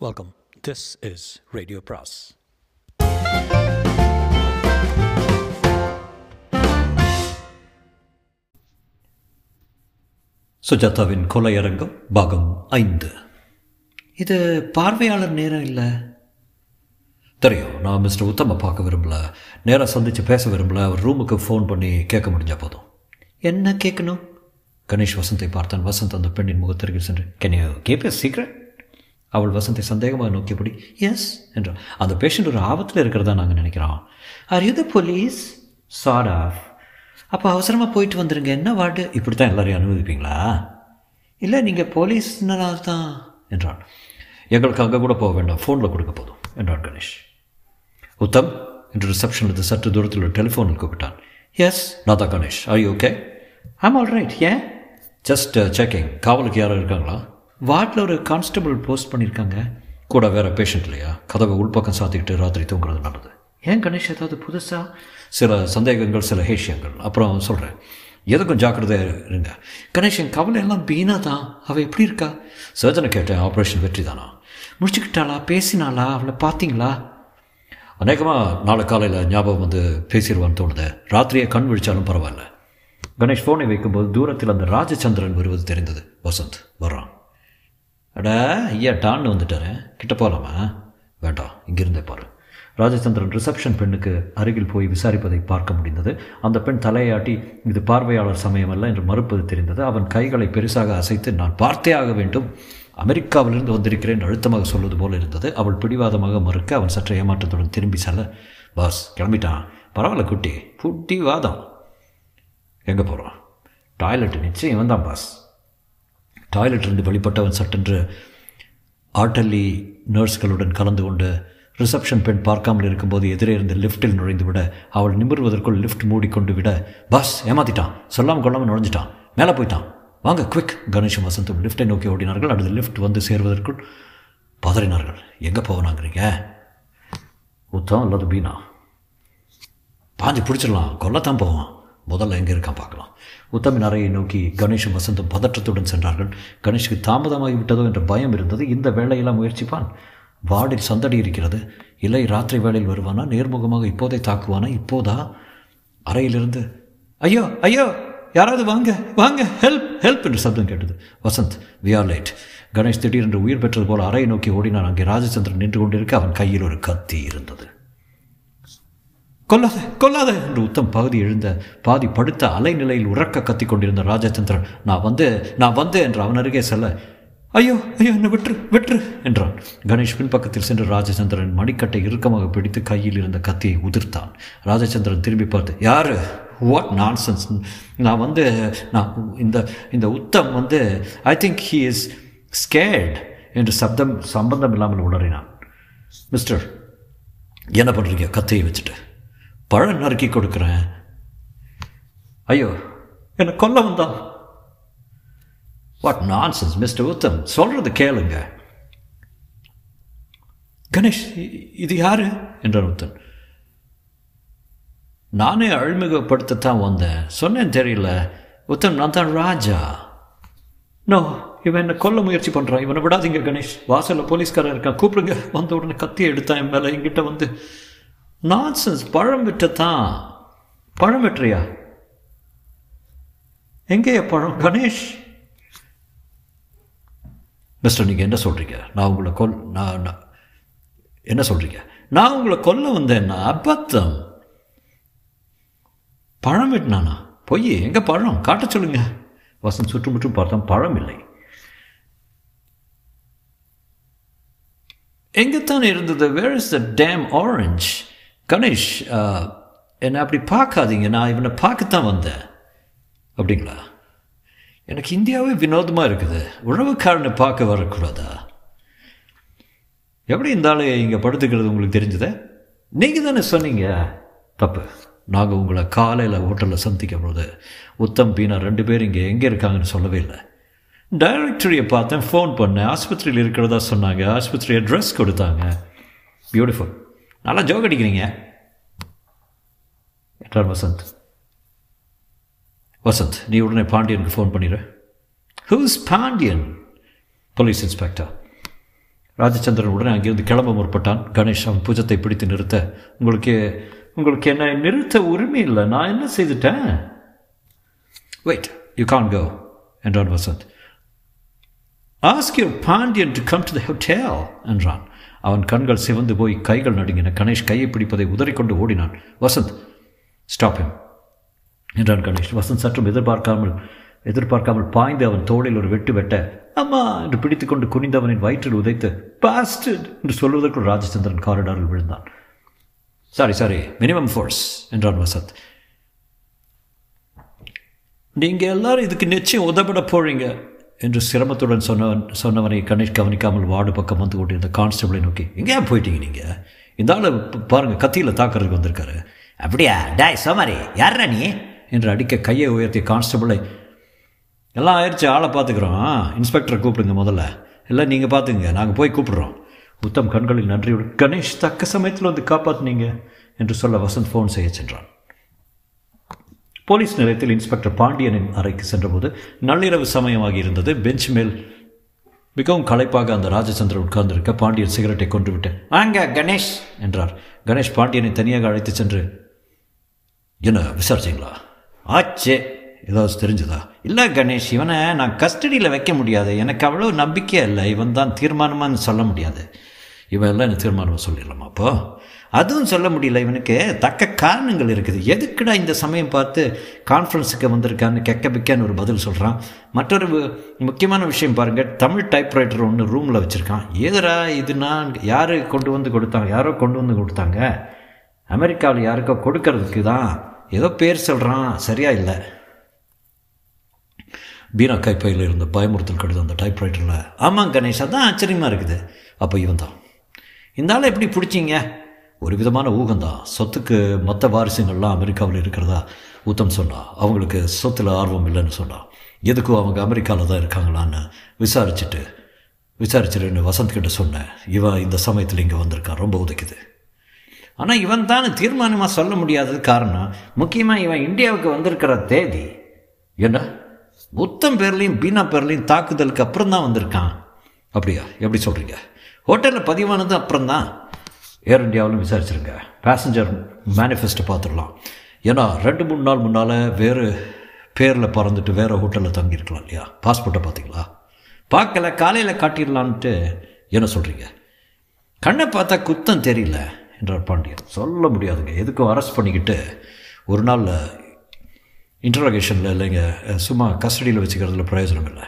Welcome. This is Radio Pras. சுஜாதாவின் கொலையரங்கம் பாகம் ஐந்து. இது பார்வையாளர் நேரம் இல்லை. தெரியும். நான் மிஸ்டர் உத்தம பார்க்க விரும்பல. நேராக சந்தித்து பேச விரும்பல. அவர் ரூமுக்கு ஃபோன் பண்ணி கேட்க முடிஞ்சா போதும். என்ன கேட்கணும்? கணேஷ் வசந்தை பார்த்தான். வசந்த் அந்த பெண்ணின் முகத்திற்கு சென்று can you keep a secret அவள் வசந்தை சந்தேகமாக நோக்கியபடி எஸ் என்றாள். அந்த பேஷண்ட் ஒரு ஆபத்தில் இருக்கிறதா நாங்கள் நினைக்கிறோம். ஆர் யூ த போலீஸ் சாட் ஆஃப் அப்போ அவசரமாக போயிட்டு வந்துடுங்க என்ன வார்டு? இப்படி தான் எல்லாரையும் அனுமதிப்பீங்களா? இல்லை நீங்கள் போலீஸ்னால் தான் என்றாள். எங்களுக்கு அங்கே கூட போக வேண்டாம். ஃபோனில் கொடுக்க போதும் என்றான் கணேஷ். உத்தம் என்று ரிசப்ஷனில் சற்று தூரத்தில் ஒரு டெலிஃபோனில் கூப்பிட்டான். எஸ் நான் தான் Ganesh I okay am all right ஏன் ஜஸ்ட் செக்கிங் காவலுக்கு யாரும் இருக்காங்களா? வார்டில் ஒரு கான்ஸ்டபிள் போஸ்ட் பண்ணியிருக்காங்க. கூட வேறு பேஷண்ட் இல்லையா? கதவை உள்பக்கம் சாத்திக்கிட்டு ராத்திரி தூங்குறது நல்லது. ஏன் கணேஷ் ஏதாவது புதுசாக சில சந்தேகங்கள் சில ஹேஷியங்கள். அப்புறம் சொல்கிறேன் எதுக்கும் ஜாக்கிரதையாக இருங்க. கணேஷ் என் கவலை எல்லாம் பீனா தான் அவள் எப்படி இருக்கா? சர்ஜனை கேட்டேன் ஆப்ரேஷன் வெற்றி தானா முடிச்சுக்கிட்டாளா? பேசினாளா? அவளை பார்த்தீங்களா? அநேகமாக நாளை காலையில் ஞாபகம் வந்து பேசிடுவான்னு தோணுது. ராத்திரியே கண் விழிச்சாலும் பரவாயில்ல. கணேஷ் ஃபோனை வைக்கும்போது தூரத்தில் அந்த ராஜச்சந்திரன் வருவது தெரிந்தது. வசந்த் வர்றான். அடா ஐயா டான்னு வந்துட்டாரு. கிட்ட போகலாமா வேண்டாம் இங்கிருந்தே பாரு. ராஜச்சந்திரன் ரிசப்ஷன் பெண்ணுக்கு அருகில் போய் விசாரிப்பதை பார்க்க முடிந்தது. அந்த பெண் தலையாட்டி இது பார்வையாளர் சமயம் என்று மறுப்பது தெரிந்தது. அவன் கைகளை பெருசாக அசைத்து நான் பார்த்தே ஆக வேண்டும். அமெரிக்காவிலிருந்து வந்திருக்கிறேன் அழுத்தமாக சொல்வது போல இருந்தது. அவள் பிடிவாதமாக மறுக்க அவன் சற்று ஏமாற்றத்துடன் திரும்பி செல்ல பாஸ் கிளம்பிட்டான். பரவாயில்ல குட்டி. புட்டி வாதம். எங்கே போகிறோம் டாய்லெட் நிச்சயம் தான் பாஸ். டாய்லெட்டிலிருந்து வெளிப்பட்டவன் சட்டென்று ஆட்டல்லி நர்ஸ்களுடன் கலந்து கொண்டு ரிசப்ஷன் பெண் பார்க்காமல் இருக்கும்போது எதிரே இருந்து லிஃப்ட்டில் நுழைந்து விட அவள் நிமிர்வதற்குள் லிஃப்ட் மூடிக்கொண்டு விட பாஸ் ஏமாத்திட்டான். சொல்லாமல் கொள்ளாமல் நுழைஞ்சிட்டான். மேலே போயிட்டான். வாங்க குவிக் கணேஷும் வசந்தும் லிஃப்ட்டை நோக்கி ஓடினார்கள். அடுத்து லிஃப்ட் வந்து சேர்வதற்குள் பதறினார்கள். எங்கே போகணாங்கிறீங்க உத்தம் அல்லது பீனா. பாஞ்சு பிடிச்சிடலாம். கொல்லத்தான் போவான். முதல்ல எங்கே இருக்கான் பார்க்கலாம். உத்தமின் அறையை நோக்கி கணேஷும் வசந்தும் பதற்றத்துடன் சென்றார்கள். கணேஷுக்கு தாமதமாகி விட்டதோ என்ற பயம் இருந்தது. இந்த வேலையெல்லாம் முயற்சிப்பான். வார்டில் சந்தடி இருக்கிறது. இல்லை ராத்திரி வேளையில் வருவானா? நேர்முகமாக இப்போதே தாக்குவானா? இப்போதா? அறையிலிருந்து ஐயோ ஐயோ யாராவது வாங்க வாங்க ஹெல்ப் ஹெல்ப் என்று சப்தம் கேட்டது. Vasanth we are late Ganesh திடீரென்று உயிர் பெற்றது போல அறையை நோக்கி ஓடினான். அங்கே ராஜச்சந்திரன் நின்று கொண்டிருக்க அவன் கையில் ஒரு கத்தி இருந்தது. கொல்லாத கொல்லாத என்று உத்தம் பகுதி எழுந்த பாதி படுத்த அலைநிலையில் உறக்க கத்தி கொண்டிருந்த ராஜச்சந்திரன் நான் வந்து நான் வந்து என்று அவன் அருகே செல்ல ஐயோ ஐயோ என்ன விட்டுரு விட்டுரு என்றான். கணேஷ் பின்பக்கத்தில் சென்று ராஜச்சந்திரன் மணிக்கட்டை இறுக்கமாக பிடித்து கையில் இருந்த கத்தியை உதிர்த்தான். ராஜச்சந்திரன் திரும்பி பார்த்து யாரு? வாட் நான்சென்ஸ் நான் வந்து நான் இந்த இந்த உத்தம் வந்து I think he is scared என்று சப்தம் சம்பந்தம் இல்லாமல் உணரினான் மிஸ்டர் என்ன பண்ணுறீங்க கத்தையை வச்சுட்டு. பழம் நறுக்கி கொடுக்குறேன். ஐயோ என்னை கொல்ல வந்தான் வாட் நான்சன்ஸ் மிஸ்டர் உத்தம் சொல்கிறது கேளுங்க. கணேஷ் இது யாரு? என்றான் உத்தன் நானே அழிமுகப்படுத்தத்தான் வந்தேன். சொன்னேன் தெரியல. உத்தம் நான் தான் ராஜா. நோ இவன் என்னை கொல்ல முயற்சி பண்ணுறான் இவனை விடாதீங்க கணேஷ். வாசலில் போலீஸ்காரன் இருக்கான். கூப்பிடுங்க. வந்த உடனே கத்தியை எடுத்தான். என் மேலே என்கிட்ட வந்து நான்சன்ஸ் பழம் விட்டத்தான் பழம் வெட்டுறியா? எங்கேயா பழம்? கணேஷ். மிஸ்டர் நீங்கள் என்ன சொல்கிறீங்க நான் உங்களை கொல் நான் என்ன சொல்கிறீங்க நான் உங்களை கொல்ல வந்தேன்னா அபத்தம். பழம் வெட்டினானா? பொய். எங்கே பழம்? காட்ட சொல்லுங்க. வசந்த் சுற்றுமுற்றும் பார்த்தோம் பழம் இல்லை. எங்கேத்தானே இருந்தது? Where is the damn orange Ganesh என்னை அப்படி பார்க்காதீங்க. நான் இவனை பார்க்கத்தான் வந்தேன். அப்படிங்களா? எனக்கு இந்தியாவே வினோதமாக இருக்குது. உழவுக்காரனை பார்க்க வரக்கூடாதா? எப்படி இருந்தாலும் இங்கே படுத்துக்கிறது உங்களுக்கு தெரிஞ்சதே? நீங்கள் தானே சொன்னீங்க. தப்பு. நாங்கள் உங்களை காலையில் ஹோட்டலில் சந்திக்கும் போது உத்தம் பீனா ரெண்டு பேர் இங்கே எங்கே இருக்காங்கன்னு சொல்லவே இல்லை. டைரக்டரியை பார்த்தேன் ஃபோன் பண்ணேன். ஆஸ்பத்திரியில் இருக்கிறதா சொன்னாங்க. ஆஸ்பத்திரி அட்ரஸ் கொடுத்தாங்க. பியூட்டிஃபுல். நல்லா ஜோக் அடிக்கிறீங்க. என்றார் வசந்த். வசந்த் நீ உடனே பாண்டியனுக்கு ஃபோன் பண்ணிடு who's Pandian police inspector Rajachandran உடனே அங்கிருந்து கிளம்ப முற்பட்டான். கணேஷ் அவன் பூஜத்தை பிடித்து நிறுத்த உங்களுக்கு உங்களுக்கு என்ன நிறுத்த உரிமை இல்லை நான் என்ன செய்துட்டேன்? வெயிட் யூ கான் கோ என்றான் Vasanth. Ask your Pandian to come to the hotel என்றான். அவன் கண்கள் சிவந்து போய் கைகள் நடுங்கின. கணேஷ் கையை பிடிப்பதை உதறிக்கொண்டு ஓடினான். வசந்த் ஸ்டாப் ஹிம் என்றான் கணேஷ். வசந்த் சற்றும் எதிர்பார்க்காமல் எதிர்பார்க்காமல் பாய்ந்து அவன் தோளில் ஒரு வெட்டு வெட்ட அம்மா! என்று பிடித்துக்கொண்டு குனிந்தவனின் வயிற்றில் உதைத்து பாஸ்டட் என்று சொல்வதற்குள் ராஜச்சந்திரன் காரிடாரில் விழுந்தான். சாரி சாரி மினிமம் ஃபோர்ஸ் என்றான் வசந்த். நீங்கள் எல்லாரும் இதுக்கு நிச்சயம் உதவிட போறீங்க. என்று சிரமத்துடன் சொன்னவன் சொன்னவனை கணேஷ் கவனிக்காமல் வார்டு பக்கம் வந்து கொண்டிருந்த கான்ஸ்டபிளை நோக்கி எங்கேயா போயிட்டீங்க நீங்கள் இந்த ஆள் பாருங்கள் கத்தியில் தாக்குறதுக்கு வந்திருக்காரு. அப்படியா? டாய் சோமாரி யாரா நீ? என்று அடிக்க கையை உயர்த்திய கான்ஸ்டபிளை எல்லாம் ஆயிடுச்சு ஆளை பார்த்துக்குறோம். இன்ஸ்பெக்டரை கூப்பிடுங்க முதல்ல. இல்லை நீங்கள் பார்த்துங்க நாங்கள் போய் கூப்பிடுறோம். உத்தம் கண்களில் நன்றியோடு கணேஷ் தக்க சமயத்தில் வந்து காப்பாற்றுனீங்க என்று சொல்ல வசந்த் ஃபோன் செய்ய சென்றான். போலீஸ் நிலையத்தில் இன்ஸ்பெக்டர் பாண்டியனின் அறைக்கு சென்றபோது நள்ளிரவு சமயமாகி இருந்தது. பெஞ்ச் மேல் மிகவும் களைப்பாக அந்த ராஜச்சந்திரன் உட்கார்ந்திருக்க பாண்டியன் சிகரெட்டை கொண்டு விட்டு வாங்க கணேஷ் என்றார். கணேஷ் பாண்டியனை தனியாக அழைத்து சென்று என்ன விசாரிச்சிங்களா? ஆச்சே ஏதாவது தெரிஞ்சதா? இல்லை கணேஷ் இவனை நான் கஸ்டடியில் வைக்க முடியாது. எனக்கு அவ்வளோ நம்பிக்கை இல்லை. இவன் தான் தீர்மானமான்னு சொல்ல முடியாது. இவன் எல்லாம் என்ன தீர்மானமாக சொல்லிடலாமா அப்போ? அதுவும் சொல்ல முடியல இவனுக்கு. தக்க காரணங்கள் இருக்குது. எதுக்குடா இந்த சமயம் பார்த்து கான்ஃபரன்ஸுக்கு வந்திருக்கான்னு கெக்க பிக்கன்னு ஒரு பதில் சொல்கிறான் மற்றொரு முக்கியமான விஷயம் பாருங்கள் தமிழ் டைப்ரைட்டர் ஒன்று ரூமில் வச்சுருக்கான். ஏதுடா இதுனா யார் கொண்டு வந்து கொடுத்தாங்க? யாரோ கொண்டு வந்து கொடுத்தாங்க? அமெரிக்காவில் யாருக்கோ கொடுக்கறதுக்கு தான் ஏதோ பேர் சொல்கிறான் சரியா இல்லை. பீனா கைப்பையில் இருந்த பயமுறுத்தல் கடிதம் அந்த டைப்ரைட்டரில் ஆமாம் கணேஷ் அதான் ஆச்சரியமாக இருக்குது. அப்போ இவன் தான். இந்த ஆளை எப்படி பிடிச்சிங்க? ஒரு விதமான ஊகம்தான். சொத்துக்கு மற்ற வாரிசுங்கள்லாம் அமெரிக்காவில் இருக்கிறதா? உத்தம் சொன்னான் அவங்களுக்கு சொத்தில் ஆர்வம் இல்லைன்னு சொன்னான் எதுக்கும் அவங்க அமெரிக்காவில் தான் இருக்காங்களான்னு விசாரிச்சுட்டு விசாரிச்சிருன்னு வசந்த் கிட்ட சொன்னேன் இவன் இந்த சமயத்தில் இங்கே வந்திருக்கான் ரொம்ப உதைக்குது. ஆனால் இவன் தான் தீர்மானமாக சொல்ல முடியாதது காரணம் முக்கியமாக இவன் இந்தியாவுக்கு வந்திருக்கிற தேதி. என்ன? உத்தம் பேர்லையும் பீனா பேர்லையும் தாக்குதலுக்கு அப்புறம் தான் வந்திருக்கான். அப்படியா? எப்படி சொல்கிறீங்க ஹோட்டலில் பதிவானது அப்புறம் தான் ஏர் இண்டியாவிலும் விசாரிச்சிருங்க. பேசஞ்சர் மேனிஃபெஸ்ட்டை பார்த்துடலாம். ஏன்னா ரெண்டு மூணு நாள் முன்னால் வேறு பேரில் பறந்துட்டு வேறு ஹோட்டலில் தங்கியிருக்கலாம் இல்லையா? பாஸ்போர்ட்டை பார்த்தீங்களா? பார்க்கல காலையில் காட்டிடலான்ட்டு என்ன சொல்கிறீங்க கண்ணை பார்த்தா குத்தம் தெரியல என்றார் பாண்டியன். சொல்ல முடியாதுங்க. எதுக்கும் அரெஸ்ட் பண்ணிக்கிட்டு ஒரு நாள் இன்டராகேஷனில் இல்லைங்க சும்மா கஸ்டடியில் வச்சுக்கிறதுல பிரயோஜனம் இல்லை.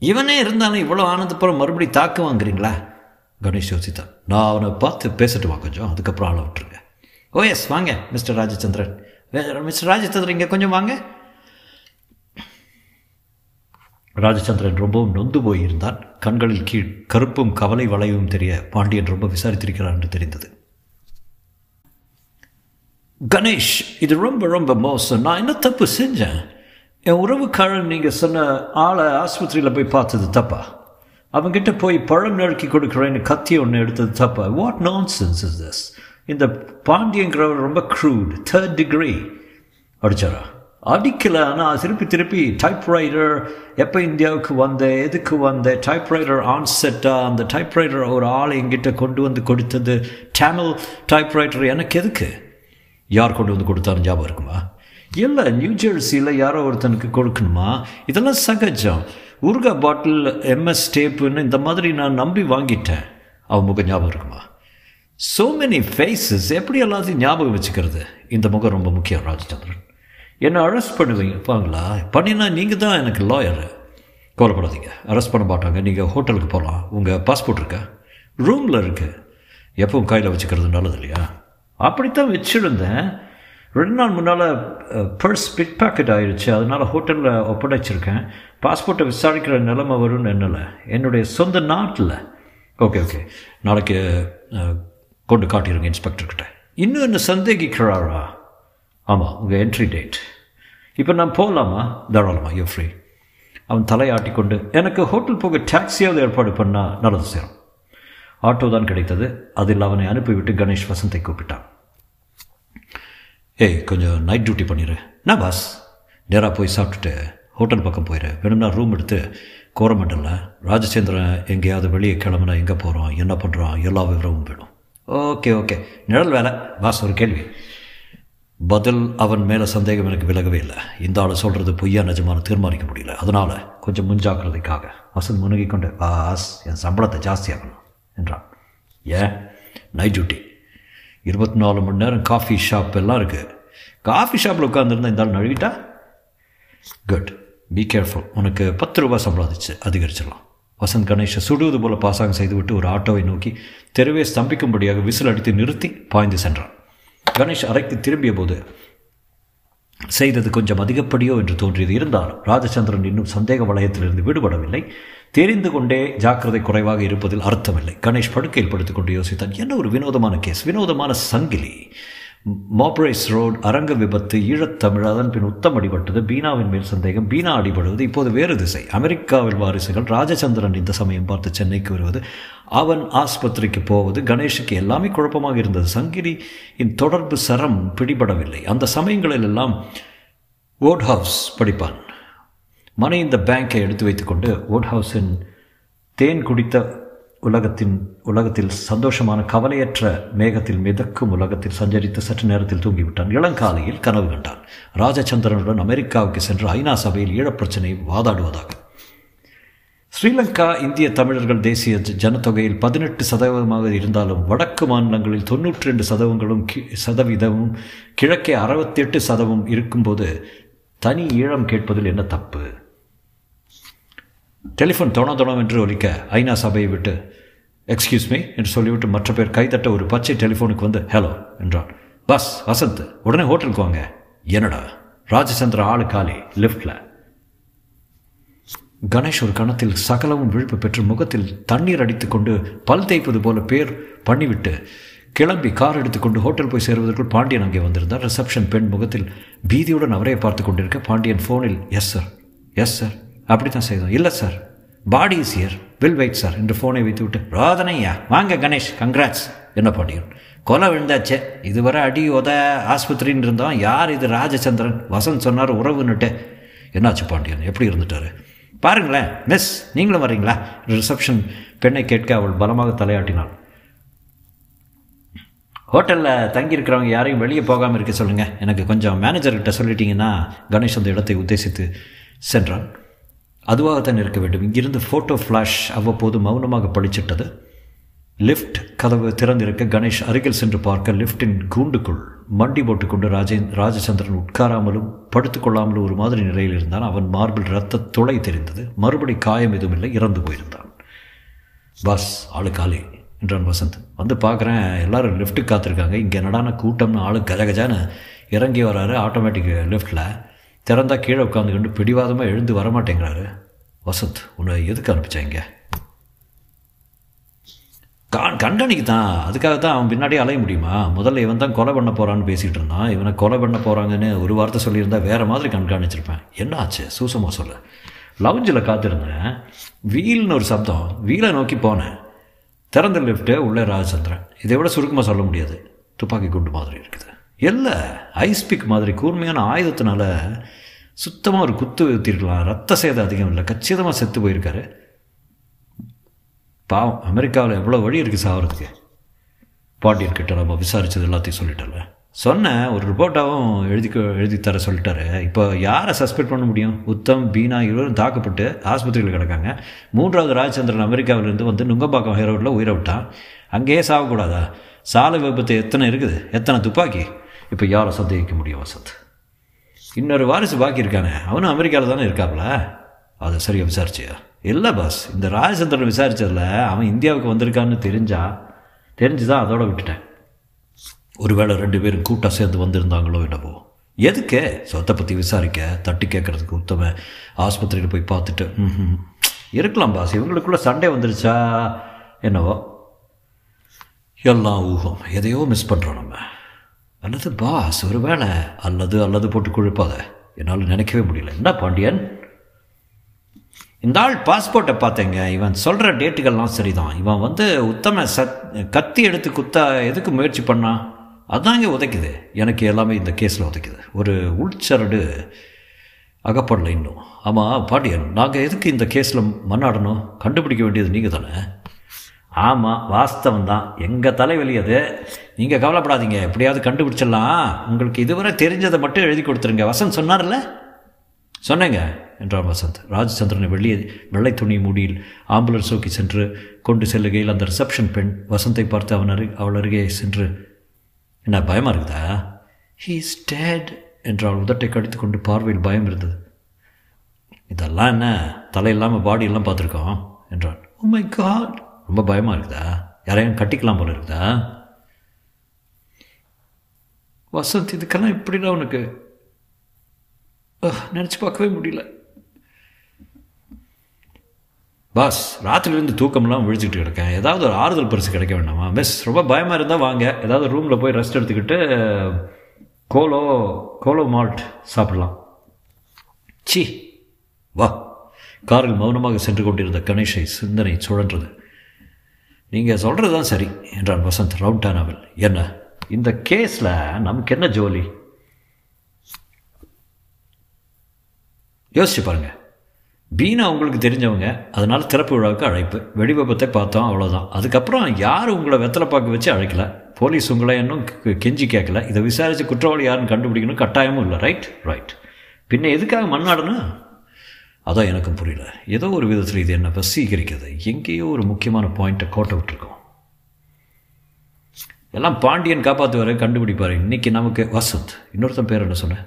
இவனே இருந்தாலும் இவ்வளோ ஆனதுக்கப்புறம் மறுபடியும் தாக்க வாங்குறீங்களா கணேஷ் யோசித்தான். நான் அவனை பார்த்து பேசட்டுமா கொஞ்சம்? அதுக்கப்புறம் ஆளை விட்டுருங்க. Oh ஓ எஸ் வாங்க மிஸ்டர் ராஜச்சந்திரன். வே- மிஸ்டர் ராஜச்சந்திரன் இங்கே கொஞ்சம் வாங்க. ராஜச்சந்திரன் ரொம்பவும் நொந்து போயிருந்தான். கண்களில் கீழ் கருப்பும் கவலை வளைவும் தெரிய பாண்டியன் ரொம்ப விசாரித்திருக்கிறான் என்று தெரிந்தது. கணேஷ் இது ரொம்ப ரொம்ப மோசம். நான் என்ன தப்பு செஞ்சேன்? என் உறவுக்காரன் நீங்கள் சொன்ன ஆளை ஆஸ்பத்திரியில் போய் பார்த்தது தப்பா? அவங்கிட்ட போய் பழம் நறுக்கி கொடுக்குறேன்னு கத்தி ஒன்று எடுத்தது தப்பா? வாட் நான் சென்ஸ் இஸ் திஸ் இந்த பாண்டியங்கிறவர் ரொம்ப க்ரூட் தேர்ட் டிகிரி அடிச்சாரா? அடிக்கல ஆனால் திருப்பி திருப்பி டைப்ரைட்டர் எப்போ இந்தியாவுக்கு வந்தேன் எதுக்கு வந்தேன் டைப்ரைட்டர் ஆன் செட்டாக அந்த டைப்ரைட்டர் ஒரு ஆள் எங்கிட்ட கொண்டு வந்து கொடுத்தது டேமில் டைப்ரைட்டர் எனக்கு எதுக்கு? யார் கொண்டு வந்து கொடுத்தாலும் ஞாபகம் இருக்குமா? இல்லை நியூ ஜெர்சியில் யாரோ ஒருத்தனுக்கு கொடுக்கணுமா இதெல்லாம் சகஜம் ஊர்கா பாட்டில் எம்எஸ் டேப்புன்னு இந்த மாதிரி நான் நம்பி வாங்கிட்டேன் அவன் முகம் ஞாபகம் இருக்குமா ஸோ மெனி ஃபேஸஸ் எப்படி எல்லாத்தையும் ஞாபகம் வச்சுக்கிறது இந்த முகம் ரொம்ப முக்கியம் ராஜச்சந்திரன் என்னை அரெஸ்ட் பண்ணுவீங்க பாங்களா பண்ணினா நீங்கள் தான் எனக்கு லாயரு கோலப்படாதீங்க அரெஸ்ட் பண்ண மாட்டாங்க நீங்கள் ஹோட்டலுக்கு போகலாம் உங்கள் பாஸ்போர்ட் இருக்கா ரூமில் இருக்குது எப்பவும் கையில் வச்சுக்கிறது நல்லது இல்லையா அப்படித்தான் வச்சுருந்தேன் ரெண்டு நாள் முன்னால் பர்ஸ் பிக் பாக்கெட் ஆகிடுச்சு அதனால் ஹோட்டலில் ஒப்படைச்சிருக்கேன். பாஸ்போர்ட்டை விசாரிக்கிற நிலைமை வரும்னு எண்ணலை. என்னுடைய சொந்த நாட்டில். ஓகே ஓகே நாளைக்கு கொண்டு காட்டிடுங்க இன்ஸ்பெக்டர்கிட்ட இன்னும் என்ன சந்தேகிக்கிறாரா? ஆமாம் உங்கள் என்ட்ரி டேட் இப்போ நான் போகலாமா தாராளமா யூ ஃப்ரீ அவன் தலையாட்டி கொண்டு எனக்கு ஹோட்டல் போக டாக்ஸியாவது ஏற்பாடு பண்ணால் நல்லது சேரும் ஆட்டோ தான் கிடைத்தது. அதில் அவனை அனுப்பிவிட்டு கணேஷ் வசந்தை கூப்பிட்டான். ஏய் கொஞ்சம் நைட் டியூட்டி பண்ணிடு நான் பாஸ் நேராக போய் சாப்பிட்டுட்டு ஹோட்டல் பக்கம் போயிடு வேணும்னா ரூம் எடுத்து கோரமண்டலில் ராஜச்சந்திரன் எங்கேயாவது வெளியே கிளம்புனா எங்கே போகிறோம் என்ன பண்ணுறோம் எல்லா விவரமும் வேணும். Okay okay. நிழல் வேலை. பாஸ் ஒரு கேள்வி. பதில் அவன் மேலே சந்தேகம் எனக்கு விலகவே இல்லை. இந்த ஆள் சொல்கிறது பொய்யா நிஜமான தீர்மானிக்க முடியல. அதனால் கொஞ்சம் முன்ஜாக்கிரதைக்காக வசந்த் முணுகிக்கொண்டு பாஸ் என் சம்பளத்தை ஜாஸ்தியாகணும் என்றான். ஏன்? நைட் டியூட்டி இருபத்தி நாலு மணி நேரம் காஃபி ஷாப் எல்லாம் இருக்குது காஃபி ஷாப்பில் உட்காந்துருந்தா இந்த ஆள் நழுவிட்டா? குட் பி கேர்ஃபுல் உனக்கு பத்து ரூபாய் சம்பளம் அதிகரிச்சிடலாம். வசந்த் கணேஷை சுடுவது போல பாசாங்கம் செய்துவிட்டு ஒரு ஆட்டோவை நோக்கி தெருவே ஸ்தம்பிக்கும்படியாக விசில் அடித்து நிறுத்தி பாய்ந்து சென்றான். கணேஷ் அறைக்கு திரும்பிய போது செய்தது கொஞ்சம் அதிகப்படியோ என்று தோன்றியது. இருந்தாலும் ராஜச்சந்திரன் இன்னும் சந்தேக வளையத்திலிருந்து விடுபடவில்லை. தெரிந்து கொண்டே ஜாக்கிரதை குறைவாக இருப்பதில் அர்த்தமில்லை. கணேஷ் படுக்கையில் படுத்துக்கொண்டு யோசித்தான் என்ன ஒரு வினோதமான கேஸ் வினோதமான சங்கிலி. மாப்ரேஸ் ரோட் அரங்க விபத்து ஈழத்தமிழ் அதன் பின் உத்தம் அடிபட்டது பீனாவின் மேல் சந்தேகம் பீனா அடிபடுவது இப்போது வேறு திசை. அமெரிக்காவில் வாரிசுகள் ராஜச்சந்திரன் இந்த சமயம் பார்த்து சென்னைக்கு வருவது அவன் ஆஸ்பத்திரிக்கு போவது கணேஷுக்கு எல்லாமே குழப்பமாக இருந்தது. சங்கிரியின் தொடர்பு சரம் பிடிபடவில்லை. அந்த சமயங்களில் எல்லாம் ஓட் ஹவுஸ் படிப்பான். மனை இந்த பேங்கை எடுத்து வைத்துக்கொண்டு ஓட்ஹவுஸின் தேன் குடித்த உலகத்தின் உலகத்தில் சந்தோஷமான கவலையற்ற மேகத்தில் மிதக்கும் உலகத்தில் சஞ்சரித்து சற்று நேரத்தில் தூங்கிவிட்டான். இளங்காலையில் கனவு கண்டான். ராஜச்சந்திரனுடன் அமெரிக்காவுக்கு சென்று ஐநா சபையில் ஈழப்பிரச்சனை வாதாடுவதாக. ஸ்ரீலங்கா இந்திய தமிழர்கள் தேசிய ஜனத்தொகையில் பதினெட்டு சதவீதமாக இருந்தாலும் வடக்கு மாநிலங்களில் தொண்ணூற்றி ரெண்டு சதவீதங்களும் சதவீதமும் கிழக்கே அறுபத்தி எட்டு சதவம் இருக்கும்போது தனி ஈழம் கேட்பதில் என்ன தப்பு? டெலிஃபோன் தொண தொணம் என்று ஒலிக்க ஐநா சபையை விட்டு எக்ஸ்கியூஸ் மீ என்று சொல்லிவிட்டு மற்ற பேர் கைதட்ட ஒரு பச்சை டெலிஃபோனுக்கு வந்து ஹலோ என்றான். பஸ் வசந்த் உடனே ஹோட்டலுக்கு வாங்க. என்னடா? ராஜசந்திரா ஆளு காலி லிஃப்டில் கணேஷ் ஒரு கணத்தில் சகலமும் விழுப்பு பெற்று முகத்தில் தண்ணீர் அடித்துக்கொண்டு பல் தேய்ப்பது போல பேர் பண்ணிவிட்டு கிளம்பி கார் எடுத்துக்கொண்டு ஹோட்டல் போய் சேருவதற்குள் பாண்டியன் அங்கே வந்திருந்தார். ரிசப்ஷன் பெண் முகத்தில் பீதியுடன் அவரே பார்த்து கொண்டிருக்க பாண்டியன் ஃபோனில் எஸ் சார் எஸ் சார் அப்படி தான் செய்தோம். இல்லை sir body is here will wait sir என்று ஃபோனை வைத்து விட்டு ரோதனையா வாங்க கணேஷ். கங்க்ராட்ஸ் என்ன பாண்டியன் கொலை விழுந்தாச்சே. இதுவரை அடி உத ஆஸ்பத்திரின்னு இருந்தோம். யார் இது ராஜச்சந்திரன்? வசந்த் சொன்னார் உறவுன்னுட்டு என்னாச்சு பாண்டியன்? எப்படி இருந்துட்டாரு? பாருங்களேன் மிஸ் நீங்களும் வரீங்களா? ரிசப்ஷன் பெண்ணை கேட்க அவள் பலமாக தலையாட்டினாள். ஹோட்டலில் தங்கியிருக்கிறவங்க யாரையும் வெளியே போகாமல் இருக்க சொல்லுங்கள் எனக்கு கொஞ்சம் மேனேஜர்கிட்ட சொல்லிட்டீங்கன்னா கணேஷ் அந்த இடத்தை உத்தேசித்து சென்றான். அதுவாகத்தான் இருக்க வேண்டும். இங்கிருந்து ஃபோட்டோ ஃப்ளாஷ் அவ்வப்போது மௌனமாக படிச்சிட்டது லிஃப்ட் கதவு திறந்திருக்க கணேஷ் அருகில் சென்று பார்க்க லிஃப்டின் கூண்டுக்குள் மண்டி போட்டுக்கொண்டு ராஜே ராஜச்சந்திரன் உட்காராமலும் படுத்துக்கொள்ளாமலும் ஒரு மாதிரி நிலையில் இருந்தான். அவன் மார்பில் ரத்த துளை தெரிந்தது. மறுபடி காயம் எதுவும் இல்லை. இறந்து போயிருந்தான். பஸ் ஆளு காலி என்றான் வசந்த். வந்து பார்க்குறேன். எல்லாரும் லிஃப்ட்டுக்கு காத்திருக்காங்க. இங்கே என்னடான கூட்டம்னு ஆளு கஜகஜான்னு இறங்கி வராரு. ஆட்டோமேட்டிக் லிஃப்ட்டில் திறந்தா கீழே உட்காந்துக்கிட்டு பிடிவாதமாக எழுந்து வரமாட்டேங்கிறாரு. வசந்த் உன்னை எதுக்கு அனுப்பிச்சாங்க? கான் கண்டனிக்கு தான். அதுக்காக தான் அவன் பின்னாடி அலைய முடியுமா? முதல்ல இவன் தான் கொலை பண்ண போகிறான்னு பேசிகிட்டு இருந்தான். இவனை கொலை பண்ண போகிறாங்கன்னு ஒரு வார்த்தை சொல்லியிருந்தா வேறு மாதிரி கண்காணிச்சிருப்பேன். என்ன ஆச்சு? சூசமாக சொல்ல. லவுஞ்சில் காத்திருந்தேன். வீல்னு ஒரு சப்தம். வீலை நோக்கி போனேன். திறந்த லிஃப்ட்டு உள்ளே ராஜச்சந்திரன் இதை விட சுருக்கமாக சொல்ல முடியாது. துப்பாக்கி குண்டு மாதிரி இருக்குது. இல்லை ஐஸ்பிக் மாதிரி கூர்மையான ஆயுதத்தினால சுத்தமாக ஒரு குத்து ஊற்றிருக்கலாம் ரத்த சேதம் அதிகம் இல்லை. கச்சிதமாக செத்து போயிருக்காரு. பாவம் அமெரிக்காவில் எவ்வளோ வழி இருக்குது சாகிறதுக்கு பாண்டியர்கிட்ட நம்ம விசாரித்தது எல்லாத்தையும் சொல்லிட்டல சொன்னேன் ஒரு ரிப்போர்ட்டாகவும் எழுதி எழுதித்தர தர சொல்லிட்டாரு. இப்போ யாரை சஸ்பெக்ட் பண்ண முடியும்? உத்தம் பீனா இருவரும் தாக்கப்பட்டு ஆஸ்பத்திரியில் கிடக்காங்க. மூன்றாவது ராஜச்சந்திரன் அமெரிக்காவிலேருந்து வந்து நுங்கம்பாக்கம் ஹைரோட்டில் உயிரை விட்டான். அங்கேயே சாகக்கூடாதா? சாலை விபத்து எத்தனை இருக்குது? எத்தனை துப்பாக்கி? இப்போ யாரை சந்தேகிக்க முடியும் வசத்து இன்னொரு வாரிசு பாக்கி இருக்கானே. அவனும் அமெரிக்காவில் தானே இருக்காப்ல? அதை சரியாக விசாரிச்சியா? இல்லை பாஸ் இந்த ராஜசந்திரன் விசாரித்ததில் அவன் இந்தியாவுக்கு வந்திருக்கான்னு தெரிஞ்சா தெரிஞ்சு தான் அதோட விட்டுட்டேன். ஒருவேளை ரெண்டு பேரும் கூட்டாக சேர்ந்து வந்திருந்தாங்களோ என்னவோ. எதுக்கு? சொத்தை பற்றி விசாரிக்க தட்டி கேட்குறதுக்கு உத்தம. ஆஸ்பத்திரியில் போய் பார்த்துட்டு ம் இருக்கலாம் பாஸ் இவங்களுக்குள்ளே சண்டே வந்துருச்சா? என்னவோ? எல்லாம் ஊகம். எதையோ மிஸ் பண்ணுறோம் நம்ம. அல்லது பாஸ் ஒரு அல்லது அல்லது போட்டு குழுப்பாத என்னால் நினைக்கவே முடியல. என்ன பாண்டியன். இந்த ஆள் பாஸ்போர்ட்டை பார்த்தேங்க. இவன் சொல்கிற டேட்டுகள்லாம் சரிதான். இவன் வந்து உத்தம சத் கத்தி எடுத்து குத்தா எதுக்கு முயற்சி பண்ணான் அதாங்க உதைக்குது. எனக்கு எல்லாமே இந்த கேஸில் உதைக்குது. ஒரு உள்சரடு அகப்படலை இன்னும். ஆமாம் பாண்டியன் நாங்கள் எதுக்கு இந்த கேஸில் மண்ணாடணும்? கண்டுபிடிக்க வேண்டியது நீங்கள் தானே ஆமாம் வாஸ்தவம் தான் எங்கள் தலைவலி அது. நீங்கள் கவலைப்படாதீங்க. எப்படியாவது கண்டுபிடிச்சிடலாம். உங்களுக்கு இதுவரை தெரிஞ்சதை மட்டும் எழுதி கொடுத்துருங்க. வசந்த் சொன்னார்ல? சொன்னேங்க என்றார் வசந்த். ராஜச்சந்திரனை வெள்ளிய வெள்ளை துணி மூடியில் ஆம்புலன்ஸ் நோக்கி சென்று கொண்டு செல்லுகையில் அந்த ரிசப்ஷன் பெண் வசந்தை பார்த்து அவன் அரு அவள் அருகே சென்று என்ன பயமாக இருக்குதா? ஹீ இஸ் டேட் என்றால் உதட்டை கடித்து கொண்டு பார்வையில் பயம் இருந்தது. இதெல்லாம் என்ன? தலை இல்லாமல் பார்த்துருக்கோம் என்றான். ஓ மை காட் ரொம்ப பயமாக இருக்குதா? யாரையும் கட்டிக்கலாம் போல இருக்குதா? வசந்த் இதுக்கெல்லாம் இப்படிலாம் உனக்கு? நினச்சி பார்க்கவே முடியல. பாஸ் ராத்திரிலேருந்து தூக்கம்லாம் விழிச்சிட்டு கிடக்கேன். ஏதாவது ஒரு ஆறுதல் பரிசு கிடைக்க வேண்டாமா? மிஸ் ரொம்ப பயமாக இருந்தால் வாங்க. ஏதாவது ரூமில் போய் ரெஸ்ட் எடுத்துக்கிட்டு கோலோ கோலோ மால்ட் சாப்பிடலாம். சி வா. காரில் மௌனமாக சென்று கொண்டிருந்த கணேஷை சிந்தனை சுழன்றது. நீங்கள் சொல்கிறது தான் சரி என்றான் வசந்த் ரவுண்டானாவில் என்ன? இந்த கேஸில் நமக்கு என்ன ஜோலி? யோசிச்சு பாருங்கள் பீனா உங்களுக்கு தெரிஞ்சவங்க அதனால் திறப்பு விழாவுக்கு அழைப்பு. வெடிவிபத்தை பார்த்தோம் அவ்வளோதான் அதுக்கப்புறம் யார் உங்களை வெத்தலை பார்க்க வச்சு அழைக்கல? போலீஸ் உங்களை இன்னும் கெஞ்சி கேட்கல. இதை விசாரித்து குற்றவாளி யாருன்னு கண்டுபிடிக்கணும் கட்டாயமும் இல்லை. ரைட்? ரைட். பின்ன எதுக்காக மண்ணாடணும்? அதான் எனக்கும் புரியல. ஏதோ ஒரு விதத்தில் இது என்ன வசீகரிக்கிறது. எங்கேயோ ஒரு முக்கியமான பாயிண்ட்டை கோட்டை விட்டுருக்கோம். எல்லாம் பாண்டியன் காப்பாற்றுவார் கண்டுபிடிப்பார். இன்றைக்கி நமக்கு வசந்த் இன்னொருத்தன் பேர் என்ன சொன்னேன்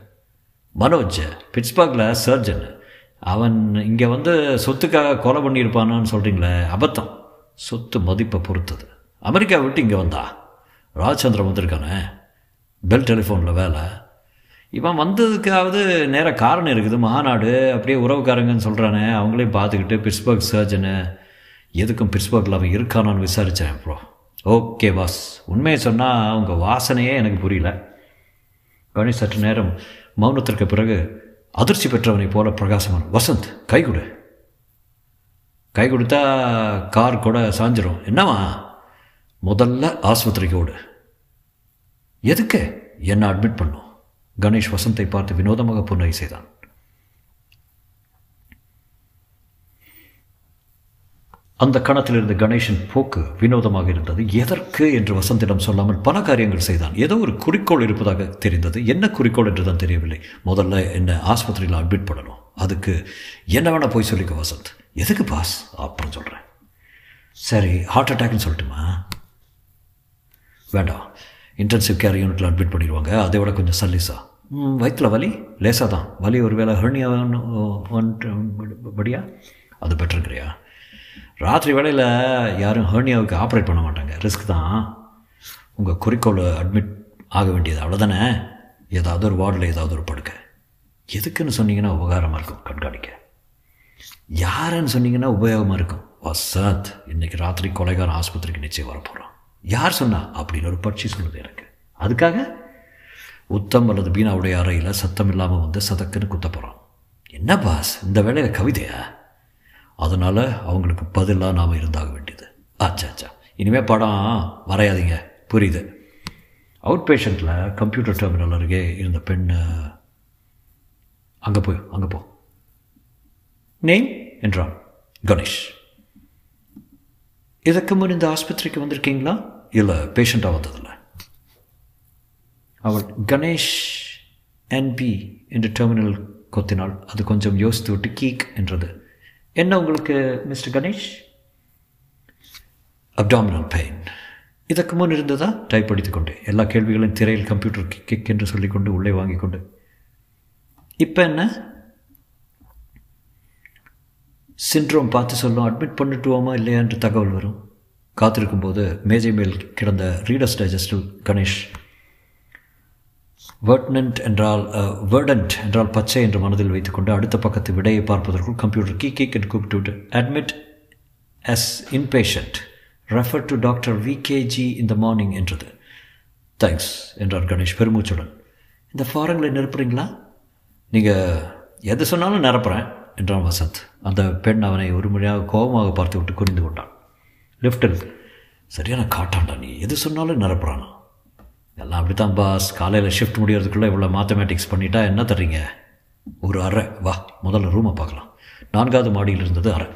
மனோஜ் பிட்ஸ்பர்கில் சர்ஜன் அவன் இங்கே வந்து சொத்துக்காக கொலை பண்ணியிருப்பானான்னு சொல்கிறீங்களே அபத்தம். சொத்து மதிப்பை பொறுத்தது. அமெரிக்கா விட்டு இங்கே வந்தா? ராஜச்சந்திரன் வந்திருக்கானே? பெல் டெலிஃபோனில் வேலை. இவன் வந்ததுக்காவது நேராக காரணம் இருக்குது. மாநாடு அப்படியே உறவுக்காரங்கன்னு சொல்கிறானே அவங்களையும் பார்த்துக்கிட்டு பிட்ஸ்பர்க் சர்ஜனு எதுக்கும் பிட்ஸ்பர்க்கில் அவன் இருக்கானான்னு விசாரித்தேன் ப்ரோ ஓகே பாஸ் உண்மையை சொன்னால் அவங்க வாசனையே எனக்கு புரியல. கணேஷ் சற்று நேரம் மௌனத்திற்கு பிறகு அதிர்ச்சி பெற்றவனை போல பிரகாசமான வசந்த் கை கொடு. கை கொடுத்தா கார் கூட சாஞ்சிரும். என்னவா முதல்ல ஆஸ்பத்திரிக்கு ஓடு. எதுக்கு? என்ன அட்மிட் பண்ணும் கணேஷ் வசந்தை பார்த்து வினோதமாக புன்னகை செய்தான். அந்த கணத்தில் இருந்த கணேஷன் போக்கு வினோதமாக இருந்தது. எதற்கு என்று வசந்திடம் சொல்லாமல் பல காரியங்கள் செய்தான். ஏதோ ஒரு குறிக்கோள் இருப்பதாக தெரிந்தது. என்ன குறிக்கோள் என்று தான் தெரியவில்லை. முதல்ல என்ன ஆஸ்பத்திரியில் அட்மிட் பண்ணணும். அதுக்கு என்ன வேணா போய் சொல்லிக்க வசந்த். எதுக்கு பாஸ்? அப்புறம் சொல்கிறேன் சரி ஹார்ட் அட்டாக்னு சொல்லட்டுமா? வேண்டாம். இன்டென்சிவ் கேர் யூனிட்டில் அட்மிட் பண்ணிடுவாங்க அதை விட கொஞ்சம் சல்லிஸா வயிற்றில் வலி லேசாக தான். வலி ஒரு வேளை ஹெர்னியா படியா அது பெட்டருங்கிறியா ராத்திரி வேளையில் யாரும் ஹெர்னியாவுக்கு ஆப்ரேட் பண்ண மாட்டாங்க. ரிஸ்க் தான். உங்கள் குறிக்கோள் அட்மிட் ஆக வேண்டியது அவ்வளோதானே ஏதாவது ஒரு வார்டில் ஏதாவது ஒரு படுக்கை. எதுக்குன்னு சொன்னீங்கன்னா உபகாரமாக இருக்கும் கண்காணிக்க. யாருன்னு சொன்னீங்கன்னா உபயோகமாக இருக்கும். வசத் இன்றைக்கி ராத்திரி கொலைகாரன் ஆஸ்பத்திரிக்கு நிச்சயம் வரப்போகிறோம் யார் சொன்னா? அப்படின்னு ஒரு பட்சி சொல்லுது எனக்கு. அதுக்காக உத்தம் அல்லது பீனாவுடைய அறையில் சத்தம் இல்லாமல் வந்து சதக்குன்னு குத்த போகிறான் என்ன பாஸ்? இந்த வேலையில் கவிதையா? அதனால் அவங்களுக்கு பதிலாக நாம் இருந்தாக வேண்டியது. ஆச்சா ஆச்சா இனிமேல் படம் வரையாதீங்க. புரியுது. அவுட் பேஷண்ட்டில் கம்ப்யூட்டர் டெர்மினல் அருகே இருந்த பெண் அங்கே போய் அங்கே போ. நேம் என்றான் கணேஷ். இதற்கு முன் இந்த ஆஸ்பத்திரிக்கு வந்திருக்கீங்களா? இல்லை பேஷண்ட்டாக வந்ததில்ல அவள் கணேஷ் என்பி என்று டெர்மினல் கொத்தினாள் அது கொஞ்சம் யோசித்து விட்டு கீக் என்றது. என்ன உங்களுக்கு மிஸ்டர் கணேஷ்? அப்டாமினல் பெயின் இதற்கு முன் இருந்ததா? டைப் படித்துக்கொண்டு எல்லா கேள்விகளையும் திரையில் கம்ப்யூட்டர் கிக் என்று சொல்லிக்கொண்டு உள்ளே வாங்கி கொண்டு. இப்போ என்ன? சின்ட்ரோம் பார்த்து சொல்லும் அட்மிட் பண்ணிட்டுவோமா இல்லையா என்று தகவல் வரும். காத்திருக்கும் போது மேஜை மேல் கிடந்த ரீடர்ஸ் டைஜஸ்டில் கணேஷ் வேர்ட்னன்ட் என்றால் வேர்டன்ட் என்றால் பச்சை என்று மனதில் வைத்துக்கொண்டு அடுத்த பக்கத்து விடையை பார்ப்பதற்குள் கம்ப்யூட்டர் கீ கீக் என்று கூப்பிட்டு admit as inpatient refer to doctor VKG இந்த மார்னிங் என்றது. தேங்க்ஸ் என்றார் கணேஷ் பெருமூச்சுடன். இந்த ஃபாரங்களை நிரப்புறீங்களா? நீங்கள் எது சொன்னாலும் நிரப்புறேன் என்றான் வசந்த். அந்த பெண் அவனை ஒரு முறையாக கோபமாக பார்த்து விட்டு குறிந்து கொண்டான். லிஃப்டில் சரியான காட்டாண்டா நீ எது சொன்னாலும் நிரப்புறானா? எல்லாம் அப்படி தான் பாஸ் காலையில் ஷிஃப்ட் முடியறதுக்குள்ளே இவ்வளோ மேத்தமேட்டிக்ஸ் பண்ணிட்டா என்ன தர்றீங்க? ஒரு அறை. வா முதல்ல ரூமை பார்க்கலாம். நான்காவது மாடியில் இருந்தது அறை.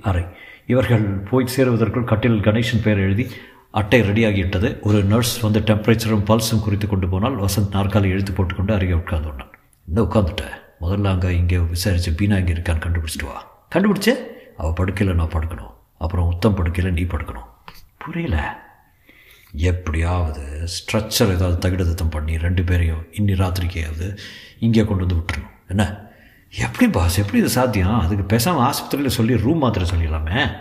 அறை. இவர்கள் போய் சேருவதற்குள் கட்டில் கணேசன் பெயர் எழுதி அட்டை ரெடியாகிவிட்டது. ஒரு நர்ஸ் வந்து டெம்பரேச்சரும் பல்ஸும் குறித்து கொண்டு போனால் வசந்த் நாற்காலி எழுத்து போட்டுக்கொண்டு அருகே உட்கார்ந்து கொண்டான் இன்னும் உட்காந்துட்டேன் முதல்ல அங்கே இங்கே விசாரித்து பீனா இங்கே இருக்கான்னு கண்டுபிடிச்சிட்டு வா. கண்டுபிடிச்சே? அவள் படுக்கையில் நான் படுக்கணும். அப்புறம் உத்தம் படுக்கையில் நீ படுக்கணும். புரியல? எப்படியாவது ஸ்ட்ரக்சர் ஏதாவது தகுடதத்தம் பண்ணி ரெண்டு பேரையும் இன்னி ராத்திரிக்கையாவது இங்கே கொண்டு வந்து விட்டுருணும் என்ன? எப்படி பாஸ் எப்படி இது சாத்தியம்? அதுக்கு பேசாமல் ஆஸ்பத்திரியில் சொல்லி ரூம் மாத்திரை சொல்லிடலாமே?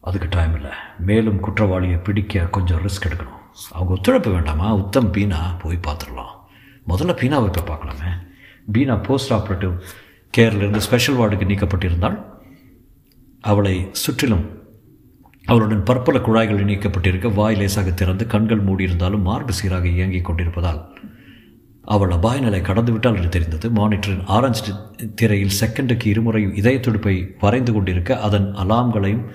அதுக்கு டைம் இல்லை. மேலும் குற்றவாளியை பிடிக்க கொஞ்சம் ரிஸ்க் எடுக்கணும். அவங்க ஒத்துழைப்பு வேண்டாமா? உத்தம் பீனா போய் பார்த்துடலாம். முதல்ல பீனாவை போய் பார்க்கலாமே. பீனா போஸ்ட் ஆப்ரேட்டிவ் கேர்லேருந்து ஸ்பெஷல் வார்டுக்கு நீக்கப்பட்டிருந்தால் அவளை சுற்றிலும் அவளுடன் பற்பல குழாய்கள் இணைக்கப்பட்டிருக்க வாய் லேசாக திறந்து கண்கள் மூடியிருந்தாலும் மார்பு சீராக இயங்கிக் கொண்டிருப்பதால் அவள் அபாய நிலை கடந்துவிட்டால் என்று தெரிந்தது. மானிட்டரின் ஆரஞ்சு திரையில் செகண்டுக்கு இருமுறை இதய துடுப்பை வரைந்து கொண்டிருக்க அதன் அலாம்களையும்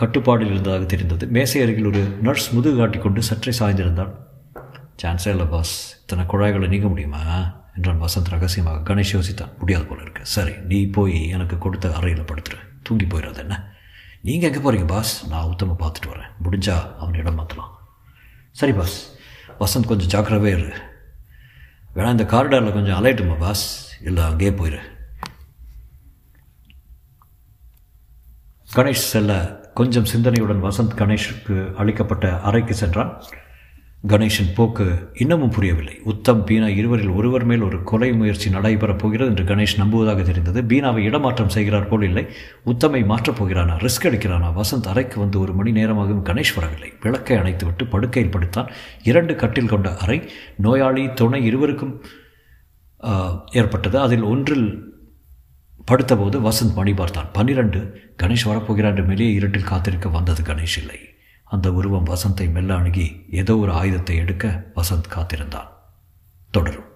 கட்டுப்பாடில் இருந்ததாக தெரிந்தது. மேசை அருகில் ஒரு நர்ஸ் முதுகு காட்டிக்கொண்டு சற்றே சாய்ந்திருந்தாள். சான்ஸே இல்லை பாஸ் இத்தனை குழாய்களை நீங்க முடியுமா? என்றான் வசந்த் ரகசியமாக. கணேஷ் யோசித்தான். முடியாது போல இருக்கு. சரி நீ போய் எனக்கு கொடுத்த அறையில் படுத்துரு. தூங்கி போயிடாது என்ன? நீங்கள் எங்கே போகிறீங்க பாஸ் நான் உத்தம பார்த்துட்டு வரேன். முடிஞ்சா அவன் இடம் மாற்றலாம் சரி பாஸ் வசந்த் கொஞ்சம் ஜாக்கிரவே இரு. வேணா இந்த காரிடாரில் கொஞ்சம் அலையட்டுமா பாஸ் இல்லை அங்கேயே போயிரு. கணேஷ் செல்ல கொஞ்சம் சிந்தனையுடன் வசந்த் கணேஷுக்கு அளிக்கப்பட்ட அறைக்கு சென்றான். கணேஷின் போக்கு இன்னமும் புரியவில்லை. உத்தம் பீனா இருவரில் ஒருவர் மேல் ஒரு கொலை முயற்சி நடைபெறப் போகிறது என்று கணேஷ் நம்புவதாக தெரிந்தது. பீனாவை இடமாற்றம் செய்கிறார் போல் இல்லை. உத்தமை மாற்றப் போகிறானா? ரிஸ்க் எடுக்கிறானா? வசந்த் அறைக்கு வந்து ஒரு மணி நேரமாகவும் கணேஷ் வரவில்லை. விளக்கை அணைத்துவிட்டு படுக்கையில் படுத்தான். இரண்டு கட்டில் கொண்ட அறை நோயாளி துணை இருவருக்கும் ஏற்பட்டது. அதில் ஒன்றில் படுத்தபோது வசந்த் மணி பார்த்தான். பன்னிரண்டு கணேஷ் வரப்போகிறான் என்று மெலிய இருட்டில் காத்திருக்க வந்தது கணேஷ் இல்லை. அந்த உருவம் வசந்தை மெல்ல அணுகி ஏதோ ஒரு ஆயுதத்தை எடுக்க வசந்த் காத்திருந்தான். தொடரும்.